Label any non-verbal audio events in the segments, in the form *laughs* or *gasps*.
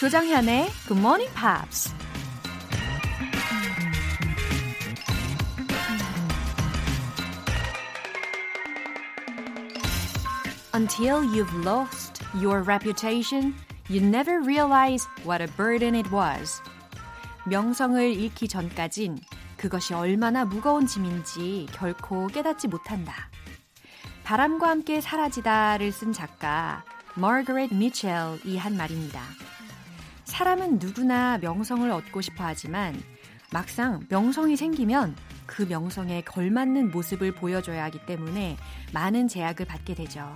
조정현의 Good Morning Pops. Until you've lost your reputation, you never realize what a burden it was. 명성을 잃기 전까진 그것이 얼마나 무거운 짐인지 결코 깨닫지 못한다. 바람과 함께 사라지다를 쓴 작가 마거렛 미첼이 한 말입니다. 사람은 누구나 명성을 얻고 싶어 하지만 막상 명성이 생기면 그 명성에 걸맞는 모습을 보여줘야 하기 때문에 많은 제약을 받게 되죠.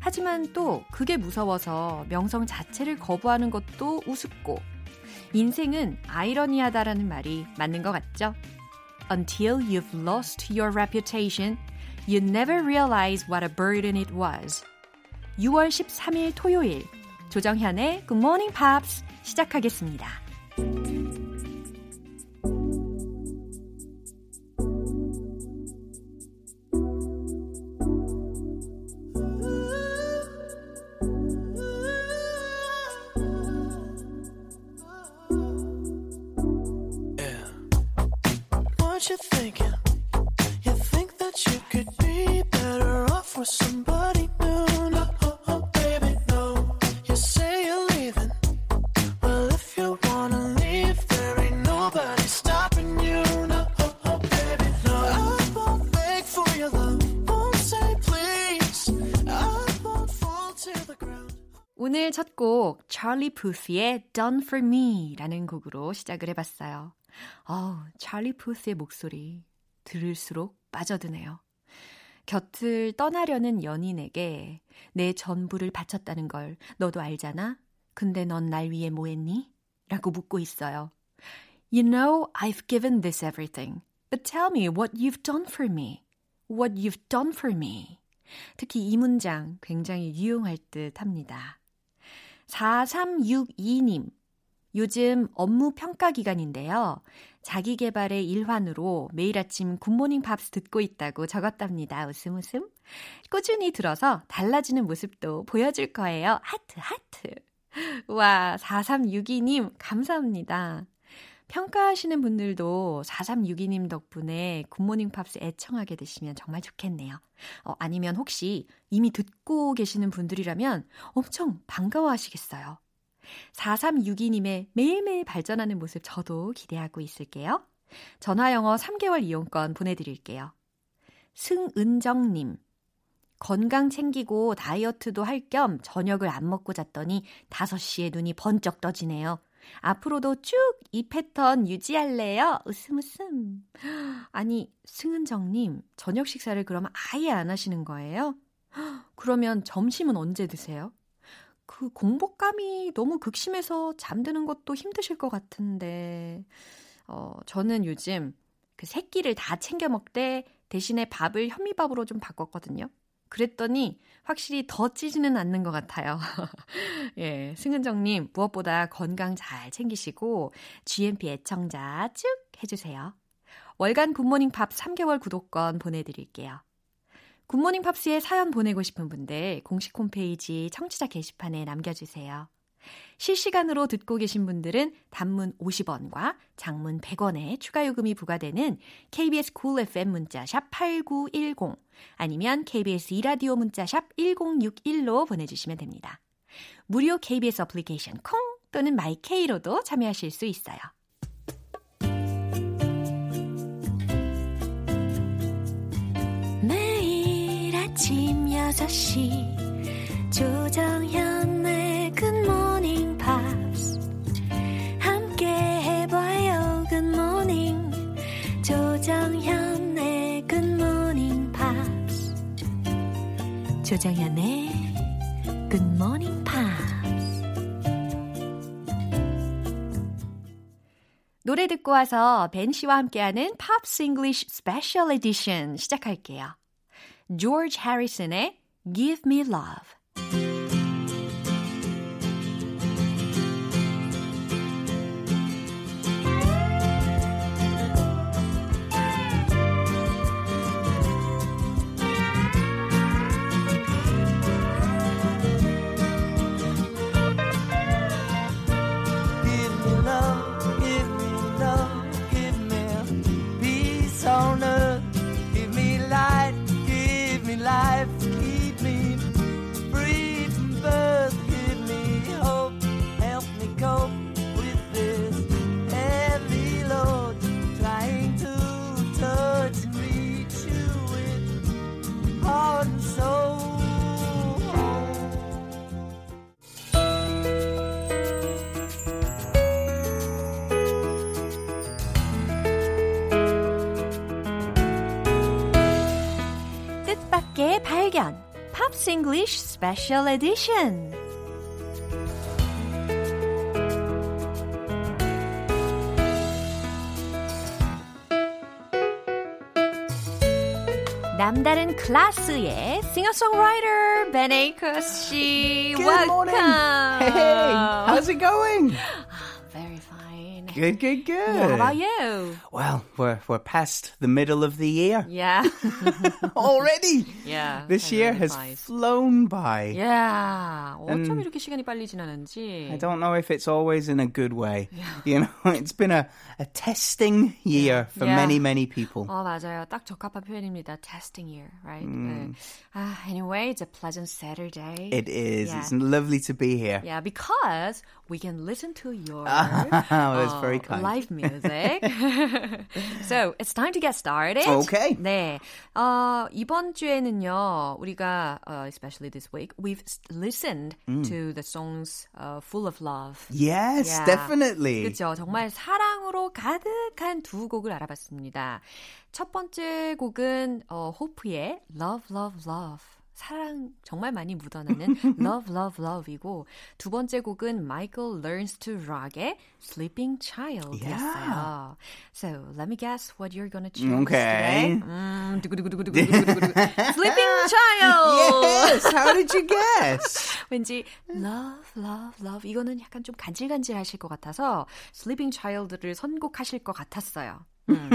하지만 또 그게 무서워서 명성 자체를 거부하는 것도 우습고 인생은 아이러니하다라는 말이 맞는 것 같죠? Until you've lost your reputation, you never realize what a burden it was. 6월 13일 토요일 조정현의 Good Morning Pops 시작하겠습니다. 찰리 푸스의 Done For Me라는 곡으로 시작을 해봤어요. 어우, 찰리 푸스의 목소리 들을수록 빠져드네요. 곁을 떠나려는 연인에게 내 전부를 바쳤다는 걸 너도 알잖아? 근데 넌 날 위해 뭐 했니? 라고 묻고 있어요. You know I've given this everything. But tell me what you've done for me. What you've done for me. 특히 이 문장 굉장히 유용할 듯 합니다. 4362님. 요즘 업무 평가 기간인데요. 자기 개발의 일환으로 매일 아침 굿모닝 팝스 듣고 있다고 적었답니다. 웃음 웃음. 꾸준히 들어서 달라지는 모습도 보여줄 거예요. 하트 하트. 와, 4362님 감사합니다. 평가하시는 분들도 4362님 덕분에 굿모닝 팝스 애청하게 되시면 정말 좋겠네요. 어, 아니면 혹시 이미 듣고 계시는 분들이라면 엄청 반가워 하시겠어요. 4362님의 매일매일 발전하는 모습 저도 기대하고 있을게요. 전화영어 3개월 이용권 보내드릴게요. 승은정님. 건강 챙기고 다이어트도 할 겸 저녁을 안 먹고 잤더니 5시에 눈이 번쩍 떠지네요. 앞으로도 쭉 이 패턴 유지할래요? 웃음 웃음. 아니, 승은정님, 저녁 식사를 그럼 아예 안 하시는 거예요? 그러면 점심은 언제 드세요? 그 공복감이 너무 극심해서 잠드는 것도 힘드실 것 같은데, 어, 저는 요즘 그 새끼를 다 챙겨 먹되 대신에 밥을 현미밥으로 좀 바꿨거든요. 그랬더니 확실히 더 찌지는 않는 것 같아요. *laughs* 예, 승은정님, 무엇보다 건강 잘 챙기시고, GMP 애청자 쭉 해주세요. 월간 굿모닝 팝 3개월 구독권 보내드릴게요. 굿모닝 팝스에 사연 보내고 싶은 분들 공식 홈페이지 청취자 게시판에 남겨주세요. 실시간으로 듣고 계신 분들은 단문 50원과 장문 100원의 추가 요금이 부과되는 KBS Cool FM 문자샵 8910 아니면 KBS 2라디오 문자샵 1061로 보내주시면 됩니다. 무료 KBS 어플리케이션 콩 또는 마이케이로도 참여하실 수 있어요. 매일 아침 6시 조정현 조정현의 Good Morning Pops. 노래 듣고 와서 벤 씨와 함께하는 Pops English Special Edition 시작할게요. George Harrison의 Give Me Love. Pops English Special Edition. 남다른 클래스의 싱어송라이터 벤 에이커스 씨. Good Welcome. morning. Hey, how's it going? Very fine. Good, good, good. Yeah, how about you? Well, we're we're past the middle of the year Yeah. *laughs* already. yeah. This time year really has flies. flown by. Yeah. 어쩜 And- 이렇게 시간이 빨리 지나는지. I don't know if it's always in a good way. You know, *laughs* it's been a, a testing year for Yeah. many, many people. 어, 맞아요. 딱 적합한 표현입니다. Testing year, right? 네. 아, anyway, it's a pleasant Saturday. It is. Yeah. It's lovely to be here. Yeah, because we can listen to your That's uh, live music. so it's time to get started. Okay. 네, 어, 이번 주에는요, 우리가 uh, especially this week, we've listened Mm. to the songs uh, full of love. Yes, Yeah. definitely. 그렇죠. 정말 사랑으로 가득한 두 곡을 알아봤습니다. 첫 번째 곡은 어, 호프의 Love, Love, Love. 사랑 정말 많이 묻어나는 Love, Love, Love이고 두 번째 곡은 Michael Learns to Rock의 Sleeping Child이었어요. So let me guess what you're gonna choose Okay. today. 음. Sleeping Child. Yes, how did you guess? 왠지 love, love, love 이거는 약간 좀 간질간질하실 것 같아서 Sleeping Child를 선곡하실 것 같았어요. 음.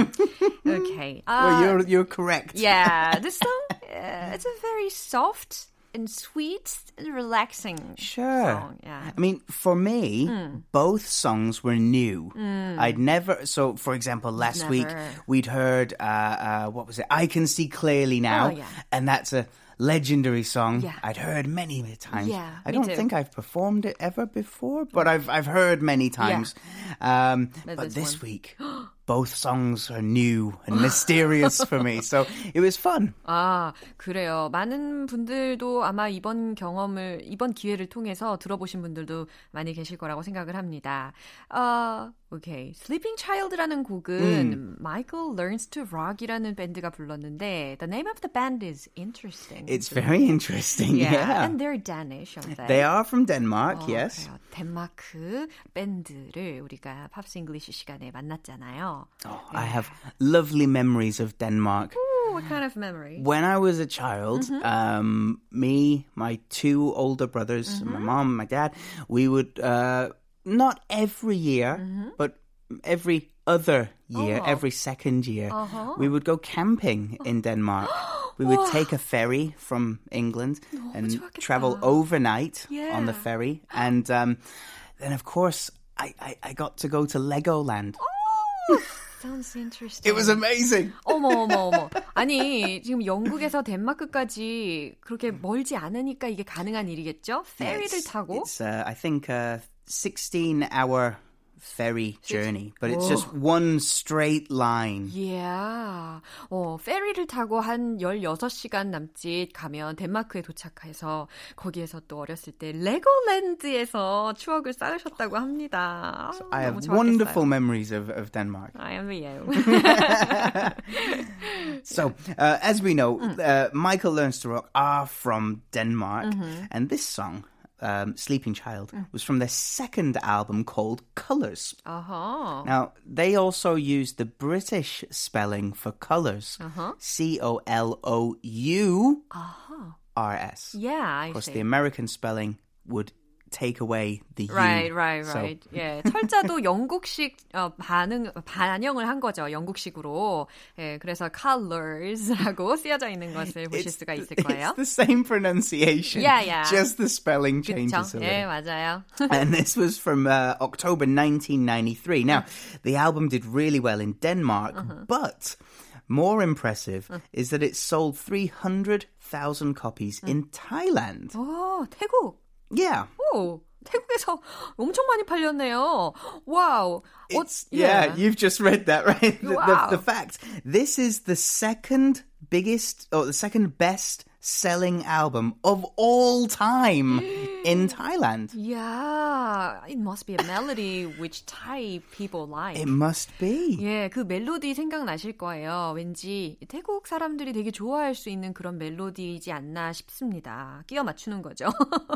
Okay. well, 아, you're you're correct. yeah, this song uh, it's a very soft and sweet and relaxing Sure. song. Yeah. I mean, for me, Hmm. both songs were new. I'd never. So, for example, last week we'd heard uh, uh, what was it? I can see clearly now, Oh, yeah. and that's a legendary song. Yeah. I'd heard many times. Yeah, I don't too. think I've performed it ever before, but I've I've heard many times. Um, But but this this week. *gasps* Both songs are new and mysterious for me, so it was fun. 아, 그래요. 많은 분들도 아마 이번 경험을, 이번 기회를 통해서 들어보신 분들도 많이 계실 거라고 생각을 합니다. 아, 오케이. Sleeping Child라는 곡은 Michael Learns to Rock이라는 밴드가 불렀는데, the name of the band is interesting. It's very interesting. yeah. Yeah, And they're Danish, aren't they? they are from Denmark. 어, yes. 그래요. 덴마크 밴드를 우리가 팝스 잉글리시 시간에 만났잖아요. Oh, yeah. I have lovely memories of Denmark. Ooh, what kind of memory? When I was a child, mm-hmm. um, me, my two older brothers, mm-hmm. my mom, my dad, we would uh, not every year, mm-hmm. but every other year, uh-huh. every second year, uh-huh. we would go camping in Denmark. *gasps* we would take a ferry from England oh, and travel overnight yeah. on the ferry. *gasps* And um, then, of course, I, I, I, got to go to Legoland. Oh, Sounds interesting. It was amazing. 어머 어머 어머. 아니 지금 영국에서 덴마크까지 그렇게 멀지 않으니까 이게 가능한 일이겠죠? 페리를 It's- 타고. It's, uh, I think, a 16 hour ferry journey, but it's just one straight line. Yeah. 어, 페리를 타고 한 16시간 남짓 가면 덴마크에 도착해서 거기에서 또 어렸을 때 레고랜드에서 추억을 쌓으셨다고 합니다. 아, I 너무 have 좋았겠어요. wonderful memories of, of Denmark. I envy you. *laughs* So, uh, as we know, Mm. uh, Michael Learns to Rock are from Denmark, Mm-hmm. and this song, um, Sleeping Child, Mm. was from their second album called Colors. 어허. Now, they also used the British spelling for colors Uh-huh. C O L O U R S. Yeah, I Of course, see. the American spelling would take away the U. Right, right, So, right. 예, 철자도 영국식 *laughs* 어, 반응 반영을 한 거죠. 영국식으로. 예, 그래서 colors라고 *laughs* 쓰여져 있는 것을 보실 it's, 수가 있을 it's 거예요. the same pronunciation. Yeah, yeah. Just the spelling 그렇죠? changes a little. 예, 맞아요. *laughs* and this was from uh, October 1993. Now, the album did really well in Denmark, Uh-huh. but more impressive Uh. is that it sold 300,000 copies Uh. in Thailand. 오, 태국. Yeah. 오, 태국에서 엄청 많이 팔렸네요. 와우. 어, It's, yeah, you've just read that, right? The, Wow. the, the fact. This is the second biggest, or the second best selling album of all time in Thailand. Yeah, it must be a melody which Thai people like. It must be. 예, 그 멜로디 생각나실 거예요. 왠지 태국 사람들이 되게 좋아할 수 있는 그런 멜로디이지 않나 싶습니다. 끼워 맞추는 거죠.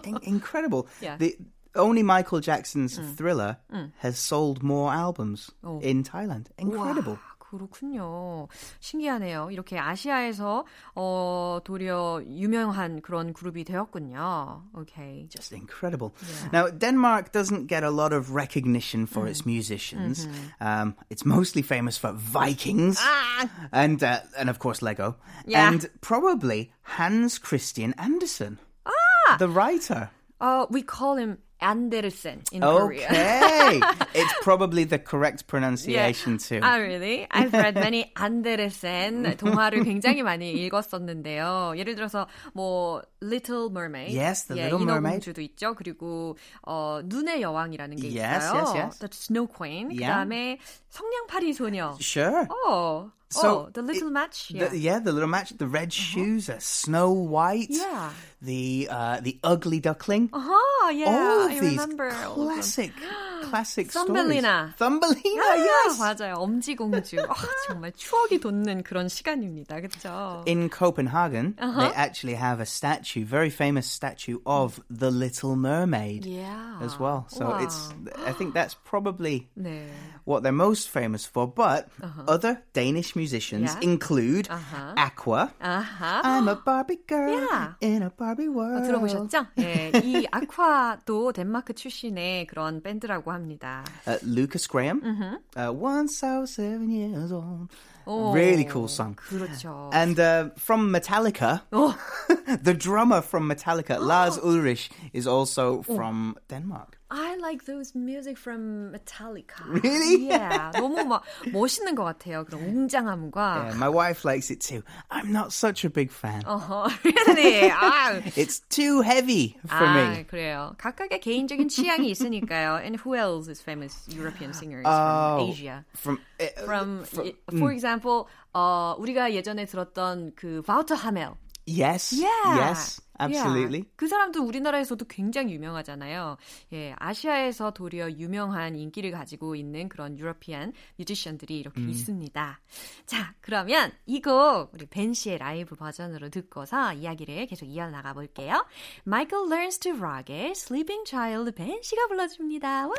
In- *laughs* incredible. Yeah. The, only Michael Jackson's Thriller has sold more albums Oh. in Thailand. Incredible. 와, 그렇군요. 신기하네요. 이렇게 아시아에서 어, 도리어 유명한 그런 그룹이 되었군요. 오케이. Just incredible. Now, Denmark doesn't get a lot of recognition for Mm. its musicians. Um, it's mostly famous for Vikings Ah! and uh, and of course Lego Yeah. and probably Hans Christian Andersen, Ah! the writer. Uh, we call him Andersen in Korea. Okay, *laughs* it's probably the correct pronunciation too. Ah, really? I've read many Andersen 동화를 굉장히 많이 읽었었는데요. 예를 들어서 뭐 Little Mermaid, Yes, The 예, Little Mermaid. 인어공주도 있죠. 그리고 어, 눈의 여왕이라는 게 Yes, 있어요. yes, yes. The Snow Queen. Yeah. 그다음에 성냥팔이 소녀. Sure. Oh, So, oh, the Little Match. The- Yeah. yeah, the little match, the red shoes, uh, Snow White, Yeah. the uh, the ugly duckling. Uh-huh, yeah, all of I these remember. all of them. classic, *gasps* classic Thumbelina. stories. Thumbelina, 아, yes. 맞아요. 엄지공주. 아, 정말 추억이 돋는 그런 시간입니다. *laughs* 그렇죠? In Copenhagen, Uh-huh. they actually have a statue, very famous statue of the Little Mermaid Yeah. as well. So Wow. it's, I think that's probably 네. what they're most famous for. But other Danish musicians Uh-huh. Yeah. include Uh-huh. Aqua. 아하. I'm a Barbie girl Yeah. in a Barbie world. 어, 들어보셨죠? 예, 이 아쿠아도 덴마크 출신의 그런 밴드라고 합니다. Uh, Lucas Graham. Mm-hmm. Uh, once I was seven years old. 오, Really cool song. 그렇죠. And uh, from Metallica, *laughs* 어, the drummer from Metallica, Lars *gasps* Ulrich, is Oh. also from Denmark. I like those music from Metallica. Really? Yeah, 너무 막 멋있는 것 같아요. 그런 웅장함과. Yeah, my wife likes it too. I'm not such a big fan. 어허, really? 아, It's too heavy for 아, me. 그래요. 각각의 개인적인 취향이 있으니까요. And who else is famous European singers Oh, from Asia? From, uh, From, fr- i- for example, 어, 우리가 예전에 들었던 그 바우터 하멜. yes, Yeah. yes, Absolutely. Yeah. 그 사람도 우리나라에서도 굉장히 유명하잖아요. 예, 아시아에서 도리어 유명한 인기를 가지고 있는 그런 유러피안 뮤지션들이 이렇게 있습니다. 자, 그러면 이 곡 우리 벤 씨의 라이브 버전으로 듣고서 이야기를 계속 이어나가 볼게요. Michael Learns to Rock의 Sleeping Child 벤 씨가 불러줍니다. 와!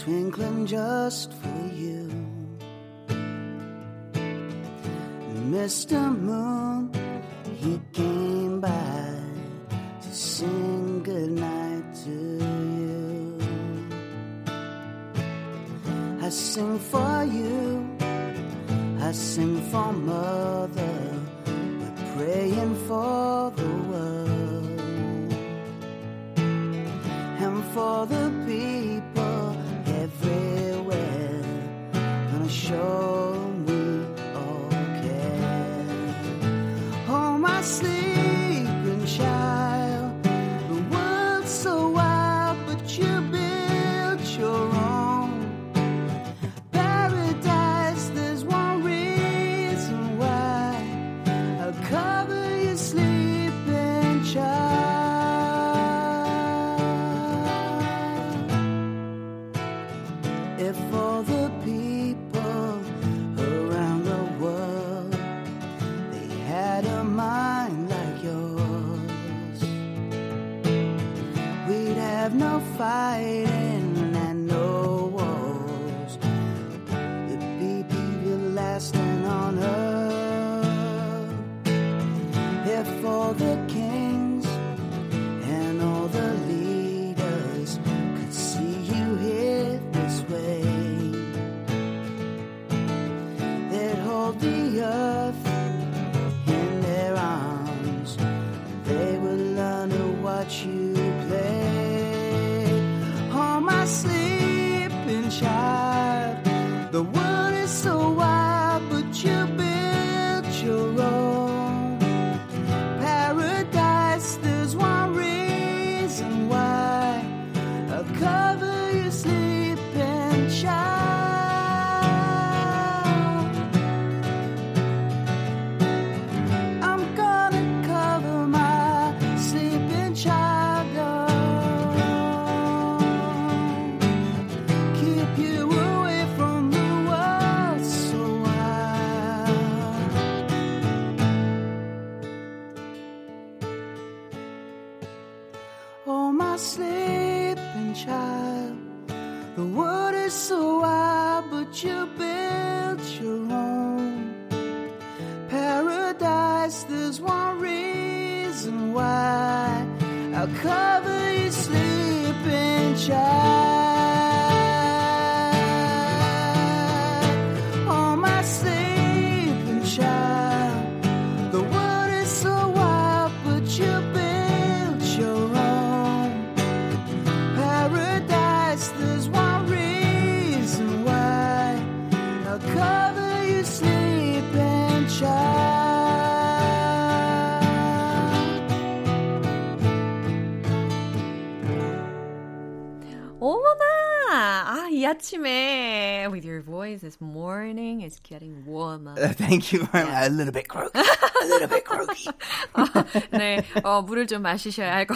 Twinkling just for you. Mr. Moon, he came by to sing goodnight to you. I sing for you, I sing for Mother we're praying for the world and for the people show There's one reason why I'll cover you sleeping child. Yat 아침에 with your voice this morning it's getting warmer. Uh, thank you very much. A little bit croaky. A little bit croaky. 네, 어, 물을 좀 마시셔야 할 것.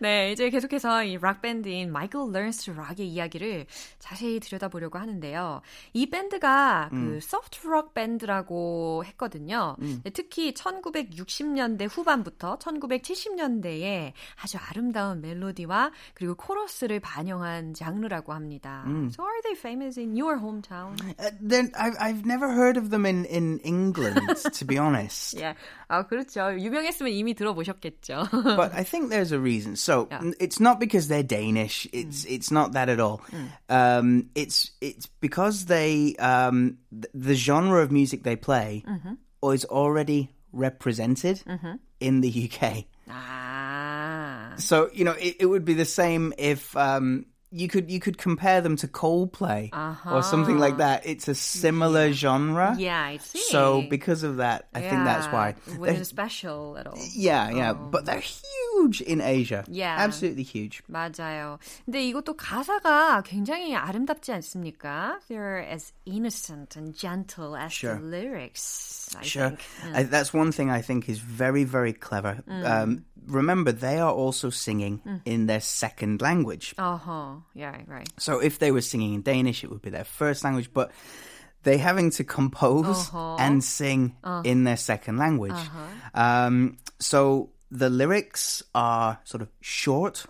네, 이제 계속해서 이 락 밴드인 Michael Learns to Rock의 이야기를 자세히 들여다보려고 하는데요. 이 밴드가 그 소프트 록 밴드라고 했거든요. 네, 특히 1960년대 후반부터 1970년대에 아주 아름다운 멜로디와 그리고 코러스를 반영한 장르라고 합니다. So are they famous in your hometown? Uh, then I've, I've never heard of them in, in England, to be honest. *laughs* 예, 아 그렇죠. 유명했으면 이미 들어보셨겠죠. *laughs* But I think there's a reason. So Yeah. n- it's not because they're Danish. It's it's not that at all. Um, it's it's because they um, th- the genre of music they play is already represented in the UK. 아, So you know it, it would be the same if um, you could you could compare them to Coldplay or something like that. It's a similar genre. yeah, I see. So because of that, I think that's Yeah, why. It They're- wasn't special at all. yeah, yeah, but they're huge in Asia. Yeah. absolutely huge. 맞아요. 근데 이것도 가사가 굉장히 아름답지 않습니까? They're as innocent and gentle as Sure. the lyrics. I Sure, think. I, that's one thing I think is very, very clever. Um, remember, they are also singing hmm. in their second language. Uh-huh. Yeah, right. So if they were singing in Danish, it would be their first language, but they having to compose uh-huh. and sing uh-huh. in their second language. Uh-huh. Um, so the lyrics are sort of short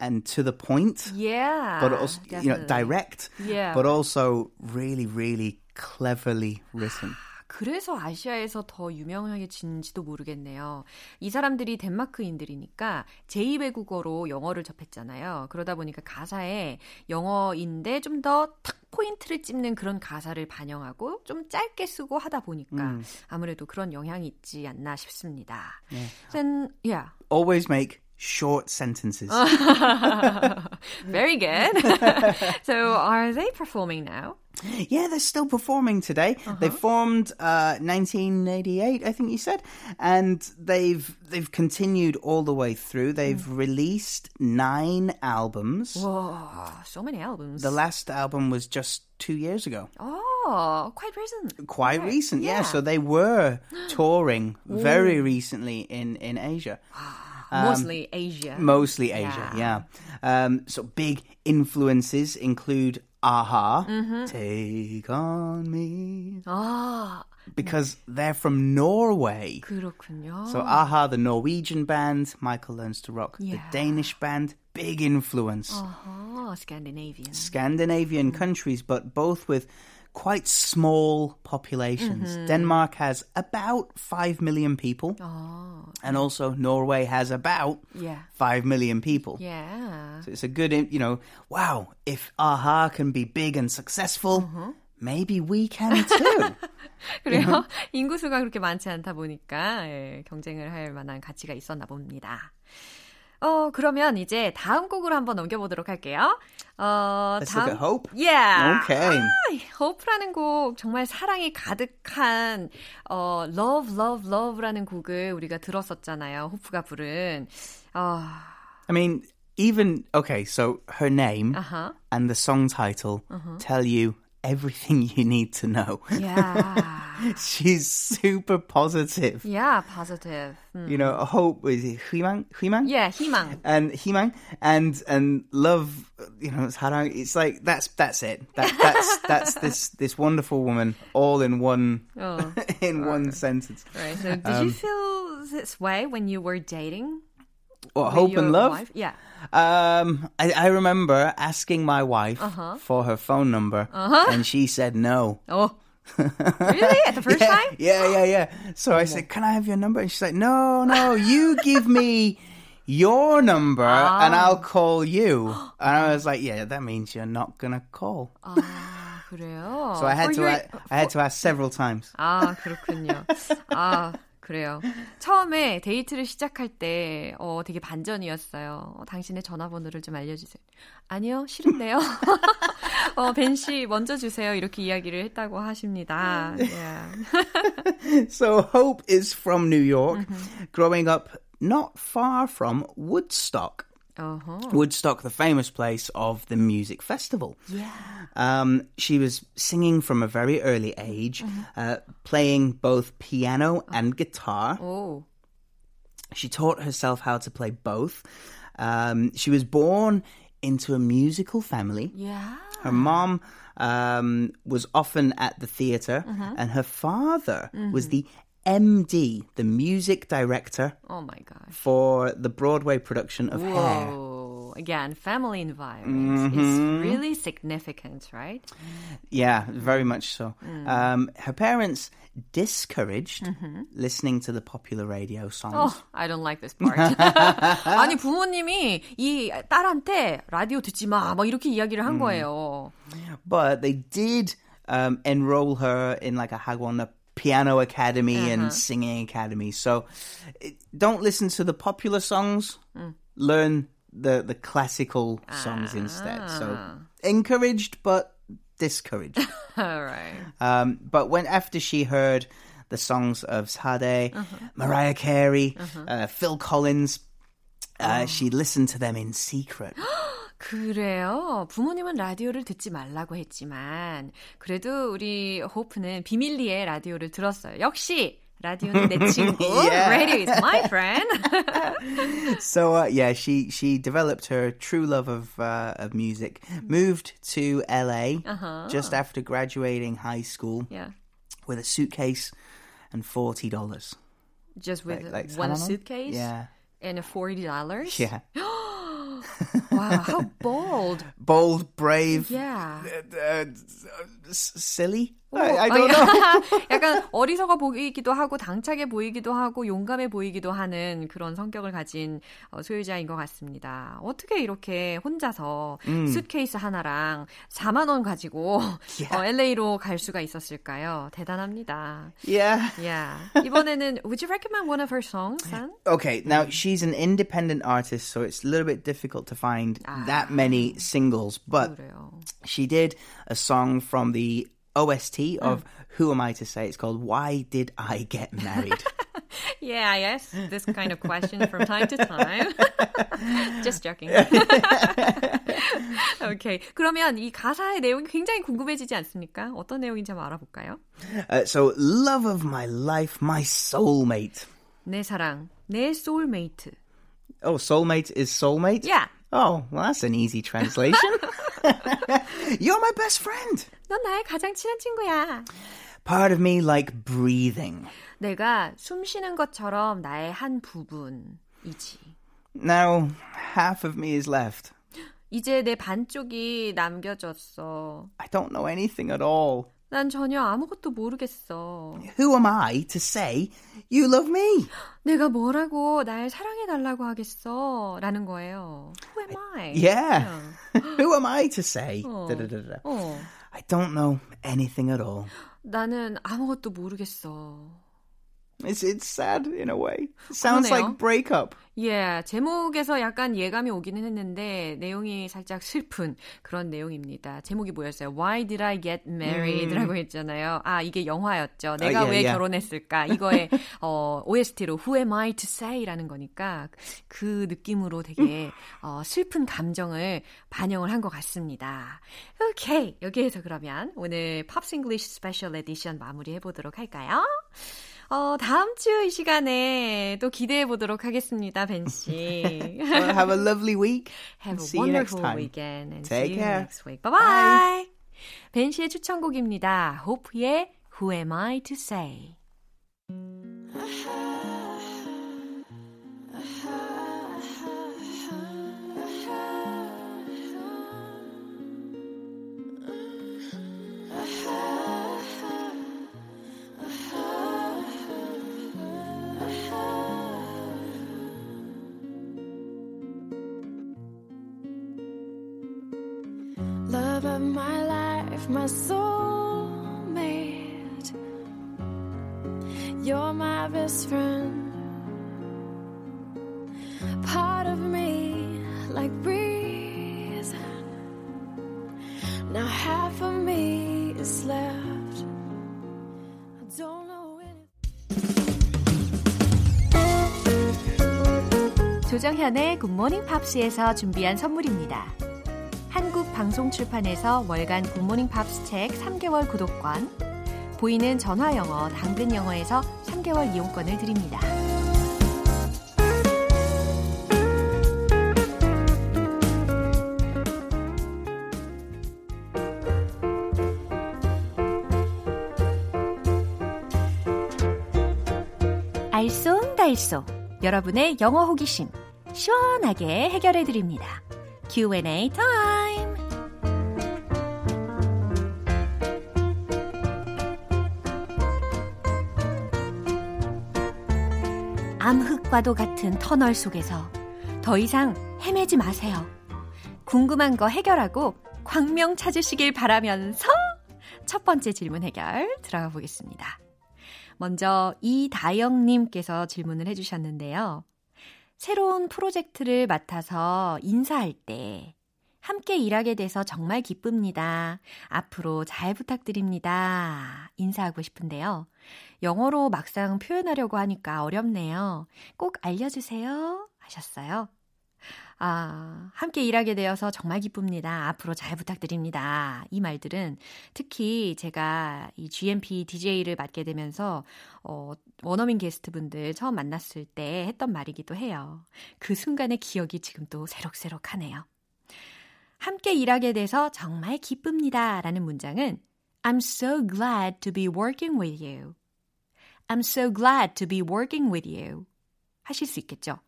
and to the point, Yeah. but also you know direct, Yeah. but also really, really cleverly written. *sighs* *sighs* 그래서 아시아에서 더 유명해진지도 모르겠네요. 이 사람들이 덴마크인들이니까 제2외국어로 영어를 접했잖아요. 그러다 보니까 가사에 영어인데 좀 더 탁 포인트를 찝는 그런 가사를 반영하고 좀 짧게 쓰고 하다 보니까 아무래도 그런 영향이 있지 않나 싶습니다. Then, yeah, Always make short sentences. *laughs* very good. *laughs* so, are they performing now? Yeah, they're still performing today. They formed uh, 1988, I think you said, and they've they've continued all the way through. They've released nine albums. Whoa, so many albums. The last album was just two years ago, oh, quite recent. quite recent. Yeah. yeah. so they were *gasps* touring very recently in in Asia. Mostly Asia. Mostly Asia, yeah. Um, so big influences include Aha, Take on Me, 아, because they're from Norway. 그렇군요. So Aha, the Norwegian band, Michael Learns to Rock, the Yeah. Danish band, big influence. 아, Scandinavian. Scandinavian countries, but both with quite small populations. Denmark has about 5 million people, 아, and also Norway has about yeah. 5 million people. Yeah. So it's a good, you know, wow, if Aha can be big and successful, maybe we can too. *laughs* 그래요? 인구수가 그렇게 많지 않다 보니까 예, 경쟁을 할 만한 가치가 있었나 봅니다. 어, 그러면 이제 다음 곡으로 한번 넘겨보도록 할게요. 어, Let's look at Hope. Yeah. Okay. 아, Hope라는 곡 정말 사랑이 가득한 어, Love, Love, Love라는 곡을 우리가 들었었잖아요. 호프가 부른. 어, I mean, even, okay, so her name 아하. and the song title tell you everything you need to know. Yeah. *laughs* She's super positive. yeah, positive. 음. You know, hope is it 희망? 희망? Yeah, 희망. And 희망 and and love, you know, 사랑. It's like that's that's it. That that's *laughs* that's this this wonderful woman all in one Oh. *laughs* in one sentence. Right. So, did you feel this way when you were dating? What, hope and love? Wife? Yeah. Um, I, I remember asking my wife uh-huh. for her phone number, uh-huh. and she said no. Oh. really? At the first yeah, *laughs* time? Yeah, yeah, yeah. So I said, "Can I have your number?" And she's like, "No, no, you give me your number, ah. and I'll call you." *gasps* And I was like, "Yeah, that means you're not gonna call." 아, 그래요. *laughs* So I had to, your, I, I had to ask several times. 아, 그렇군요. 아. 그래요. 처음에 데이트를 시작할 때, 어, 되게 반전이었어요. 어, 당신의 전화번호를 좀 알려주세요. 아니요, 싫은데요. *laughs* 어, 벤 씨 먼저 주세요. 이렇게 이야기를 했다고 하십니다. Yeah. *laughs* so Hope is from New York, growing up not far from Woodstock. Uh-huh. Woodstock, the famous place of the music festival. Yeah. Um, she was singing from a very early age, mm-hmm. uh, playing both piano oh. and guitar. Oh. She taught herself how to play both. Um, she was born into a musical family. Yeah. Her mom um, was often at the theater, mm-hmm. and her father mm-hmm. was the MD, the music director. Oh my god. For the Broadway production of Whoa. Hair. Again, family environment mm-hmm. is really significant, right? Yeah, very much so. Mm. Um, her parents discouraged mm-hmm. listening to the popular radio songs. Oh, I don't like this part. 아니 *laughs* 부모님이 이 딸한테 라디오 듣지 마, 막 이렇게 이야기를 한 거예요. But they did um, enroll her in like a 학원, piano academy uh-huh. and singing academy. So don't listen to the popular songs. Mm. Learn the the classical songs ah. instead. So encouraged but discouraged. *laughs* All right. Um, but when after she heard the songs of Sade, uh-huh. Mariah Carey, uh-huh. uh, Phil Collins, uh, oh. she listened to them in secret. *gasps* *gasps* *gasps* 그래요. 부모님은 라디오를 듣지 말라고 했지만 그래도 우리 호프는 비밀리에 라디오를 들었어요. 역시 라디오는 내 친구. *laughs* yeah. Radio is my friend. *laughs* so uh, yeah, she she developed her true love of uh, of music. Moved to LA uh-huh. just after graduating high school. Yeah. With a suitcase and forty dollars. Just with like, like one suitcase. Yeah. And forty dollars. Yeah. *gasps* *gasps* wow, how bold. *laughs* Bold, brave. Yeah. Uh, uh, silly? I, I don't know. 약간 어리석어 보이기도 하고 당차게 보이기도 하고 용감해 보이기도 하는 그런 성격을 가진 소유자인 것 같습니다. 어떻게 이렇게 혼자서 음. 수트케이스 하나랑 4만 원 가지고 yeah. 어, LA로 갈 수가 있었을까요? 대단합니다. Yeah. Yeah. 이번에는 would you recommend one of her songs? Then? Okay, now she's an independent artist, so it's a little bit difficult to find 아, that many singles, but 그래요. she did a song from the OST of mm. Who Am I to Say? It's called Why Did I Get Married? *laughs* yeah, I ask this kind of question from time to time. *laughs* Just joking. *laughs* okay. 그러면 이 가사의 내용이 굉장히 궁금해지지 않습니까? 어떤 내용인지 한번 알아볼까요? Uh, so, love of my life, my soulmate. 내 사랑, 내 soulmate. Oh, soulmate is soulmate? Yeah. Oh, well, that's an easy translation. You're my best friend. 넌 나의 가장 친한 친구야. Part of me like breathing. 내가 숨 쉬는 것처럼 나의 한 부분이지. Now, half of me is left. 이제 내 반쪽이 남겨졌어. I don't know anything at all. 난 전혀 아무것도 모르겠어. Who am I to say you love me? 내가 뭐라고 날 사랑해 달라고 하겠어? 라는 거예요. Who am I? Yeah. Who am I to say? 어. 어. I don't know anything at all. 나는 아무것도 모르겠어. It's it's sad in a way. Sounds 그러네요. like breakup. 예, yeah, 제목에서 약간 예감이 오기는 했는데 내용이 살짝 슬픈 그런 내용입니다. 제목이 뭐였어요? Why did I get married라고 음. 했잖아요. 아, 이게 영화였죠. 내가 uh, yeah, 왜 yeah. 결혼했을까? 이거의 *laughs* 어, OST로 Who am I to say라는 거니까 그 느낌으로 되게 어, 슬픈 감정을 반영을 한 것 같습니다. 오케이. 여기에서 그러면 오늘 Pops English Special Edition 마무리해 보도록 할까요? 어, 다음 주 이 시간에 또 기대해 보도록 하겠습니다, 벤 씨. well, have a lovely week. Have a see wonderful you next time. weekend and Take see care. you next week. Bye bye. 벤 씨의 추천곡입니다. Hope의 Who Am I to Say. My life, my soulmate. You're my best friend. Part of me, like breeze. Now half of me is left. I don't know. 조정현의 굿모닝 팝스에서 준비한 선물입니다. 한국 방송 출판에서 월간 굿모닝 팝스 책 3개월 구독권, 보이는 전화 영어, 당근 영어에서 3개월 이용권을 드립니다. 알쏭달쏭 여러분의 영어 호기심 시원하게 해결해 드립니다. Q&A 타임. 과도 같은 터널 속에서 더 이상 헤매지 마세요. 궁금한 거 해결하고 광명 찾으시길 바라면서 첫 번째 질문 해결 들어가 보겠습니다. 먼저 이다영님께서 질문을 해주셨는데요. 새로운 프로젝트를 맡아서 인사할 때 함께 일하게 돼서 정말 기쁩니다. 앞으로 잘 부탁드립니다. 인사하고 싶은데요. 영어로 막상 표현하려고 하니까 어렵네요. 꼭 알려주세요. 하셨어요. 아, 함께 일하게 되어서 정말 기쁩니다. 앞으로 잘 부탁드립니다. 이 말들은 특히 제가 이 GMP DJ를 맡게 되면서, 어, 원어민 게스트분들 처음 만났을 때 했던 말이기도 해요. 그 순간의 기억이 지금 또 새록새록 하네요. 함께 일하게 돼서 정말 기쁩니다. 라는 문장은 I'm so glad to be working with you. I'm so glad to be working with you. 하실 수 있겠죠?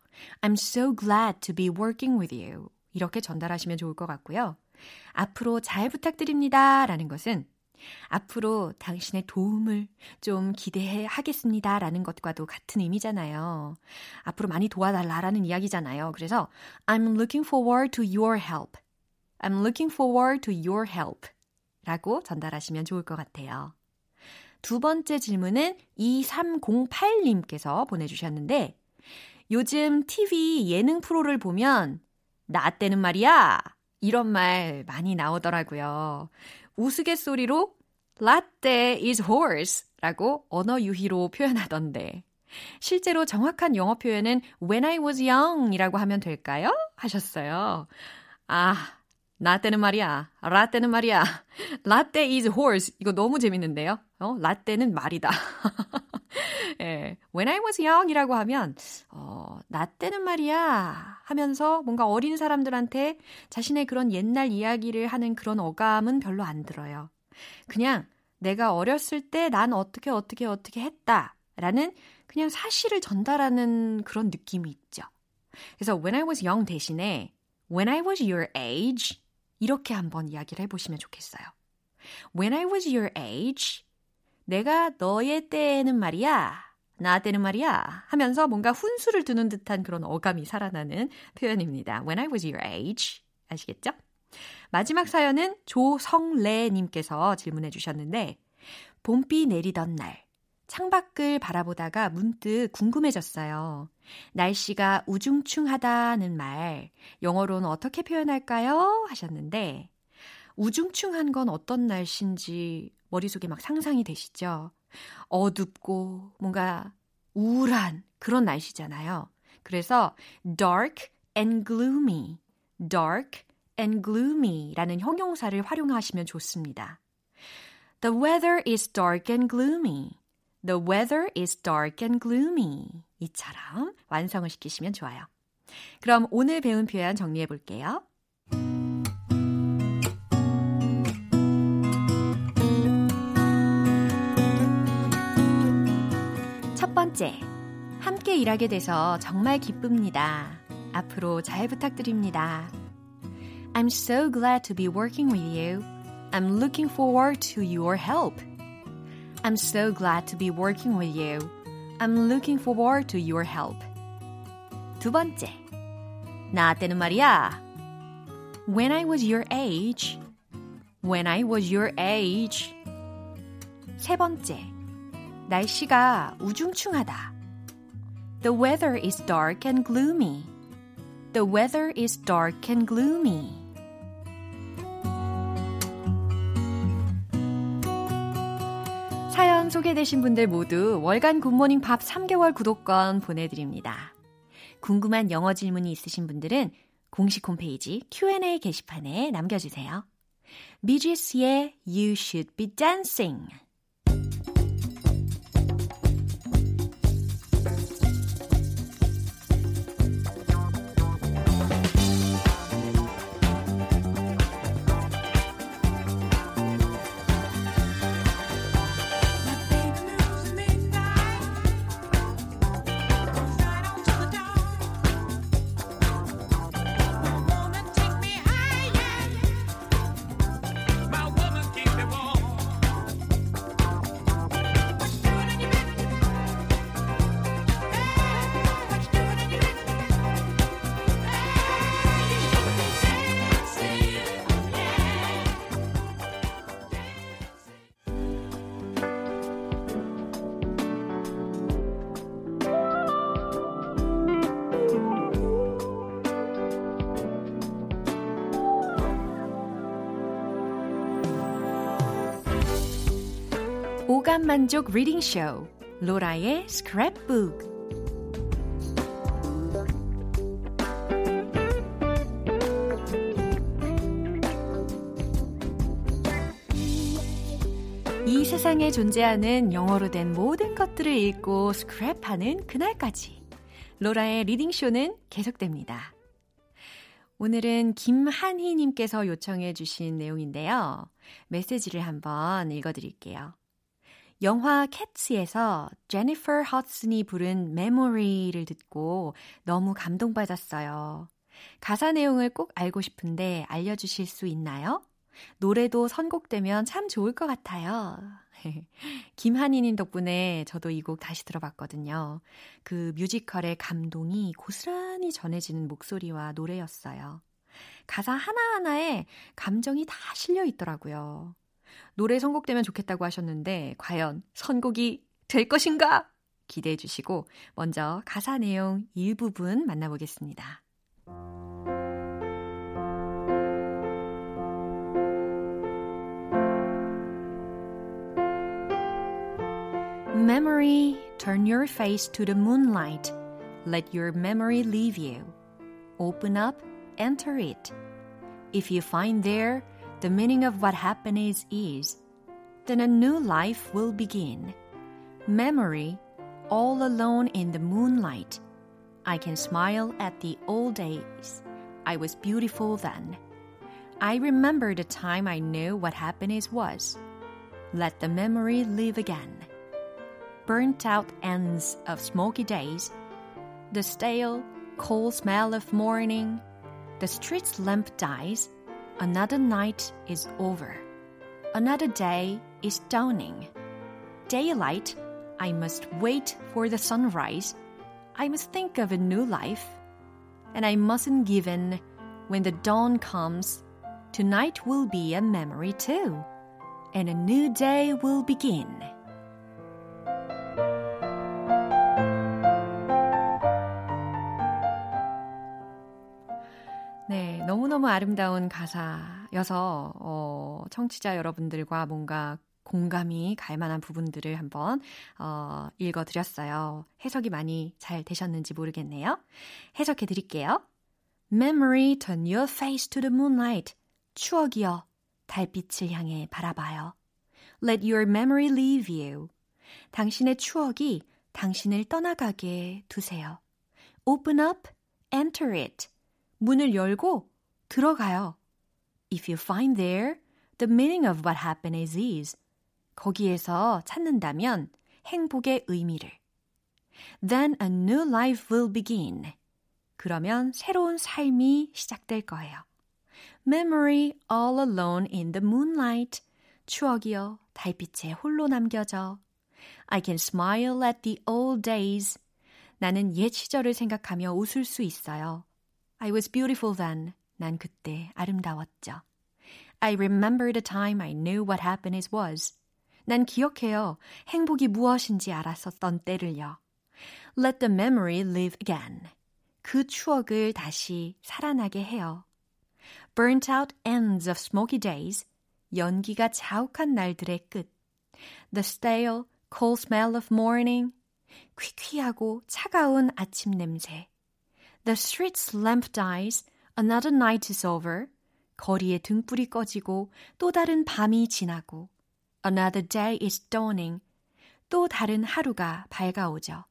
I'm so glad to be working with you. 이렇게 전달하시면 좋을 것 같고요. 앞으로 잘 부탁드립니다. 라는 것은 앞으로 당신의 도움을 좀 기대해 하겠습니다. 라는 것과도 같은 의미잖아요. 앞으로 많이 도와달라라는 이야기잖아요. 그래서 I'm looking forward to your help. I'm looking forward to your help. 라고 전달하시면 좋을 것 같아요. 두 번째 질문은 2308님께서 보내주셨는데, 요즘 TV 예능 프로를 보면, 나 때는 말이야! 이런 말 많이 나오더라고요. 우스갯소리로, 라떼 is horse 라고 언어 유희로 표현하던데, 실제로 정확한 영어 표현은 when I was young 이라고 하면 될까요? 하셨어요. 아, 나 때는 말이야. 라떼는 말이야. 라떼 is horse. 이거 너무 재밌는데요? 어, 라떼는 말이다. *laughs* 예. When I was young 이라고 하면, 어, 나 때는 말이야. 하면서 뭔가 어린 사람들한테 자신의 그런 옛날 이야기를 하는 그런 어감은 별로 안 들어요. 그냥 내가 어렸을 때 난 어떻게 어떻게 어떻게 했다. 라는 그냥 사실을 전달하는 그런 느낌이 있죠. 그래서 when I was young 대신에 when I was your age 이렇게 한번 이야기를 해보시면 좋겠어요. When I was your age, 내가 너의 때에는 말이야, 나 때는 말이야 하면서 뭔가 훈수를 두는 듯한 그런 어감이 살아나는 표현입니다. When I was your age. 아시겠죠? 마지막 사연은 조성래님께서 질문해 주셨는데, 봄비 내리던 날, 창밖을 바라보다가 문득 궁금해졌어요. 날씨가 우중충하다는 말, 영어로는 어떻게 표현할까요? 하셨는데, 우중충한 건 어떤 날씨인지 머릿속에 막 상상이 되시죠? 어둡고 뭔가 우울한 그런 날씨잖아요. 그래서 dark and gloomy, dark and gloomy 라는 형용사를 활용하시면 좋습니다. The weather is dark and gloomy. The weather is dark and gloomy. 이처럼 완성을 시키시면 좋아요. 그럼 오늘 배운 표현 정리해 볼게요. 첫 번째, 함께 일하게 돼서 정말 기쁩니다. 앞으로 잘 부탁드립니다. I'm so glad to be working with you. I'm looking forward to your help. I'm so glad to be working with you. I'm looking forward to your help. 두 번째. 나 때는 말이야. When I was your age. When I was your age. 세 번째. 날씨가 우중충하다. The weather is dark and gloomy. The weather is dark and gloomy. 사연 소개되신 분들 모두 월간 굿모닝 밥 3개월 구독권 보내드립니다. 궁금한 영어 질문이 있으신 분들은 공식 홈페이지 Q&A 게시판에 남겨주세요. 미지스의 You Should Be Dancing 오감 만족 리딩 쇼 로라의 스크랩북 이 세상에 존재하는 영어로 된 모든 것들을 읽고 스크랩하는 그날까지 로라의 reading 쇼는 계속됩니다. 오늘은 김한희님께서 요청해 주신 내용인데요. 메시지를 한번 읽어드릴게요. 영화 캣츠에서 제니퍼 허슨이 부른 메모리를 듣고 너무 감동받았어요. 가사 내용을 꼭 알고 싶은데 알려주실 수 있나요? 노래도 선곡되면 참 좋을 것 같아요. *laughs* 김한희님 덕분에 저도 이 곡 다시 들어봤거든요. 그 뮤지컬의 감동이 고스란히 전해지는 목소리와 노래였어요. 가사 하나하나에 감정이 다 실려 있더라고요. 노래 선곡되면 좋겠다고 하셨는데 과연 선곡이 될 것인가? 기대해 주시고 먼저 가사 내용 일부분 만나보겠습니다. Memory, turn your face to the moonlight. Let your memory leave you. Open up, enter it. If you find there the meaning of what happened is is, then a new life will begin. Memory, all alone in the moonlight. I can smile at the old days. I was beautiful then. I remember the time I knew what happiness was. Let the memory live again. Burnt out ends of smoky days. The stale, cold smell of morning. The street's lamp dies Another night is over. Another day is dawning. Daylight, I must wait for the sunrise. I must think of a new life. And I mustn't give in when the dawn comes. Tonight will be a memory too. And a new day will begin. 너무너무 아름다운 가사여서, 어, 청취자 여러분들과 뭔가 공감이 갈 만한 부분들을 한번, 어, 읽어드렸어요. 해석이 많이 잘 되셨는지 모르겠네요. 해석해 드릴게요. Memory, turn your face to the moonlight. 추억이여, 달빛을 향해 바라봐요. Let your memory leave you. 당신의 추억이 당신을 떠나가게 두세요. Open up, enter it. 문을 열고 들어가요. If you find there, the meaning of what happened is is. 거기에서 찾는다면 행복의 의미를. Then a new life will begin. 그러면 새로운 삶이 시작될 거예요. Memory all alone in the moonlight. 추억이여 달빛에 홀로 남겨져. I can smile at the old days. 나는 옛 시절을 생각하며 웃을 수 있어요. I was beautiful then. 난 그때 아름다웠죠. I remember the time I knew what happiness was. 난 기억해요. 행복이 무엇인지 알았었던 때를요. Let the memory live again. 그 추억을 다시 살아나게 해요. Burnt out ends of smoky days. 연기가 자욱한 날들의 끝. The stale, cold smell of morning. 퀴퀴하고 차가운 아침 냄새. The street's lamp dies. Another night is over. 거리의 등불이 꺼지고 또 다른 밤이 지나고 Another day is dawning. 또 다른 하루가 밝아오죠.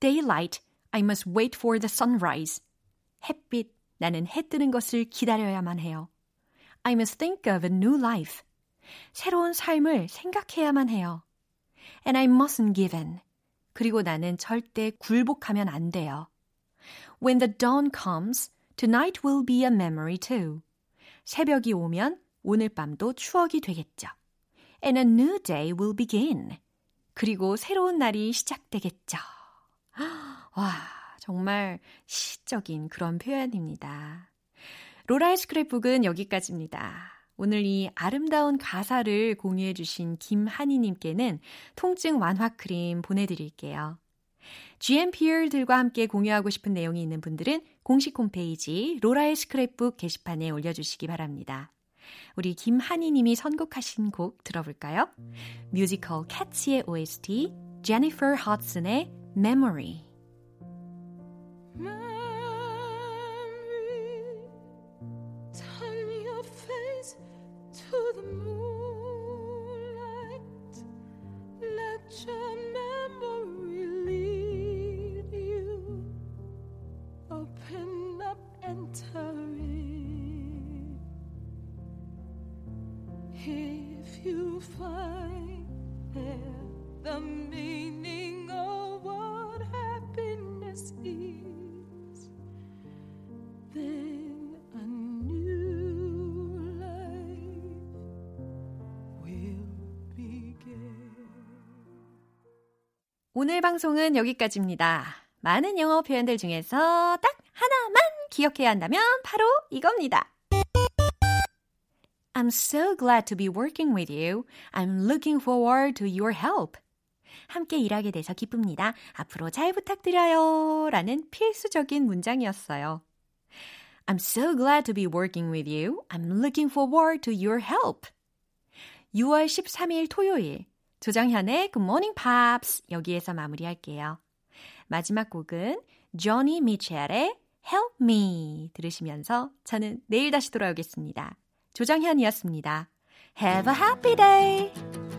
Daylight, I must wait for the sunrise. 햇빛, 나는 해 뜨는 것을 기다려야만 해요. I must think of a new life. 새로운 삶을 생각해야만 해요. And I mustn't give in. 그리고 나는 절대 굴복하면 안 돼요. When the dawn comes, tonight will be a memory too. 새벽이 오면 오늘 밤도 추억이 되겠죠. And a new day will begin. 그리고 새로운 날이 시작되겠죠. *gasps* 와, 정말 시적인 그런 표현입니다. 로라의 스크랩북은 여기까지입니다. 오늘 이 아름다운 가사를 공유해 주신 김한희님께는 통증 완화 크림 보내드릴게요. GMPer들과 함께 공유하고 싶은 내용이 있는 분들은 공식 홈페이지 로라의 스크랩북 게시판에 올려주시기 바랍니다. 우리 김한희 님이 선곡하신 곡 들어볼까요? 뮤지컬 캐츠의 OST 제니퍼 허슨의 Memory 오늘 방송은 여기까지입니다. 많은 영어 표현들 중에서 딱 하나만 기억해야 한다면 바로 이겁니다. I'm so glad to be working with you. I'm looking forward to your help. 함께 일하게 돼서 기쁩니다. 앞으로 잘 부탁드려요. 라는 필수적인 문장이었어요. I'm so glad to be working with you. I'm looking forward to your help. 6월 13일 토요일 조정현의 Good Morning Pops 여기에서 마무리할게요. 마지막 곡은 조니 미첼의 Help Me 들으시면서 저는 내일 다시 돌아오겠습니다. 조정현이었습니다. Have a happy day!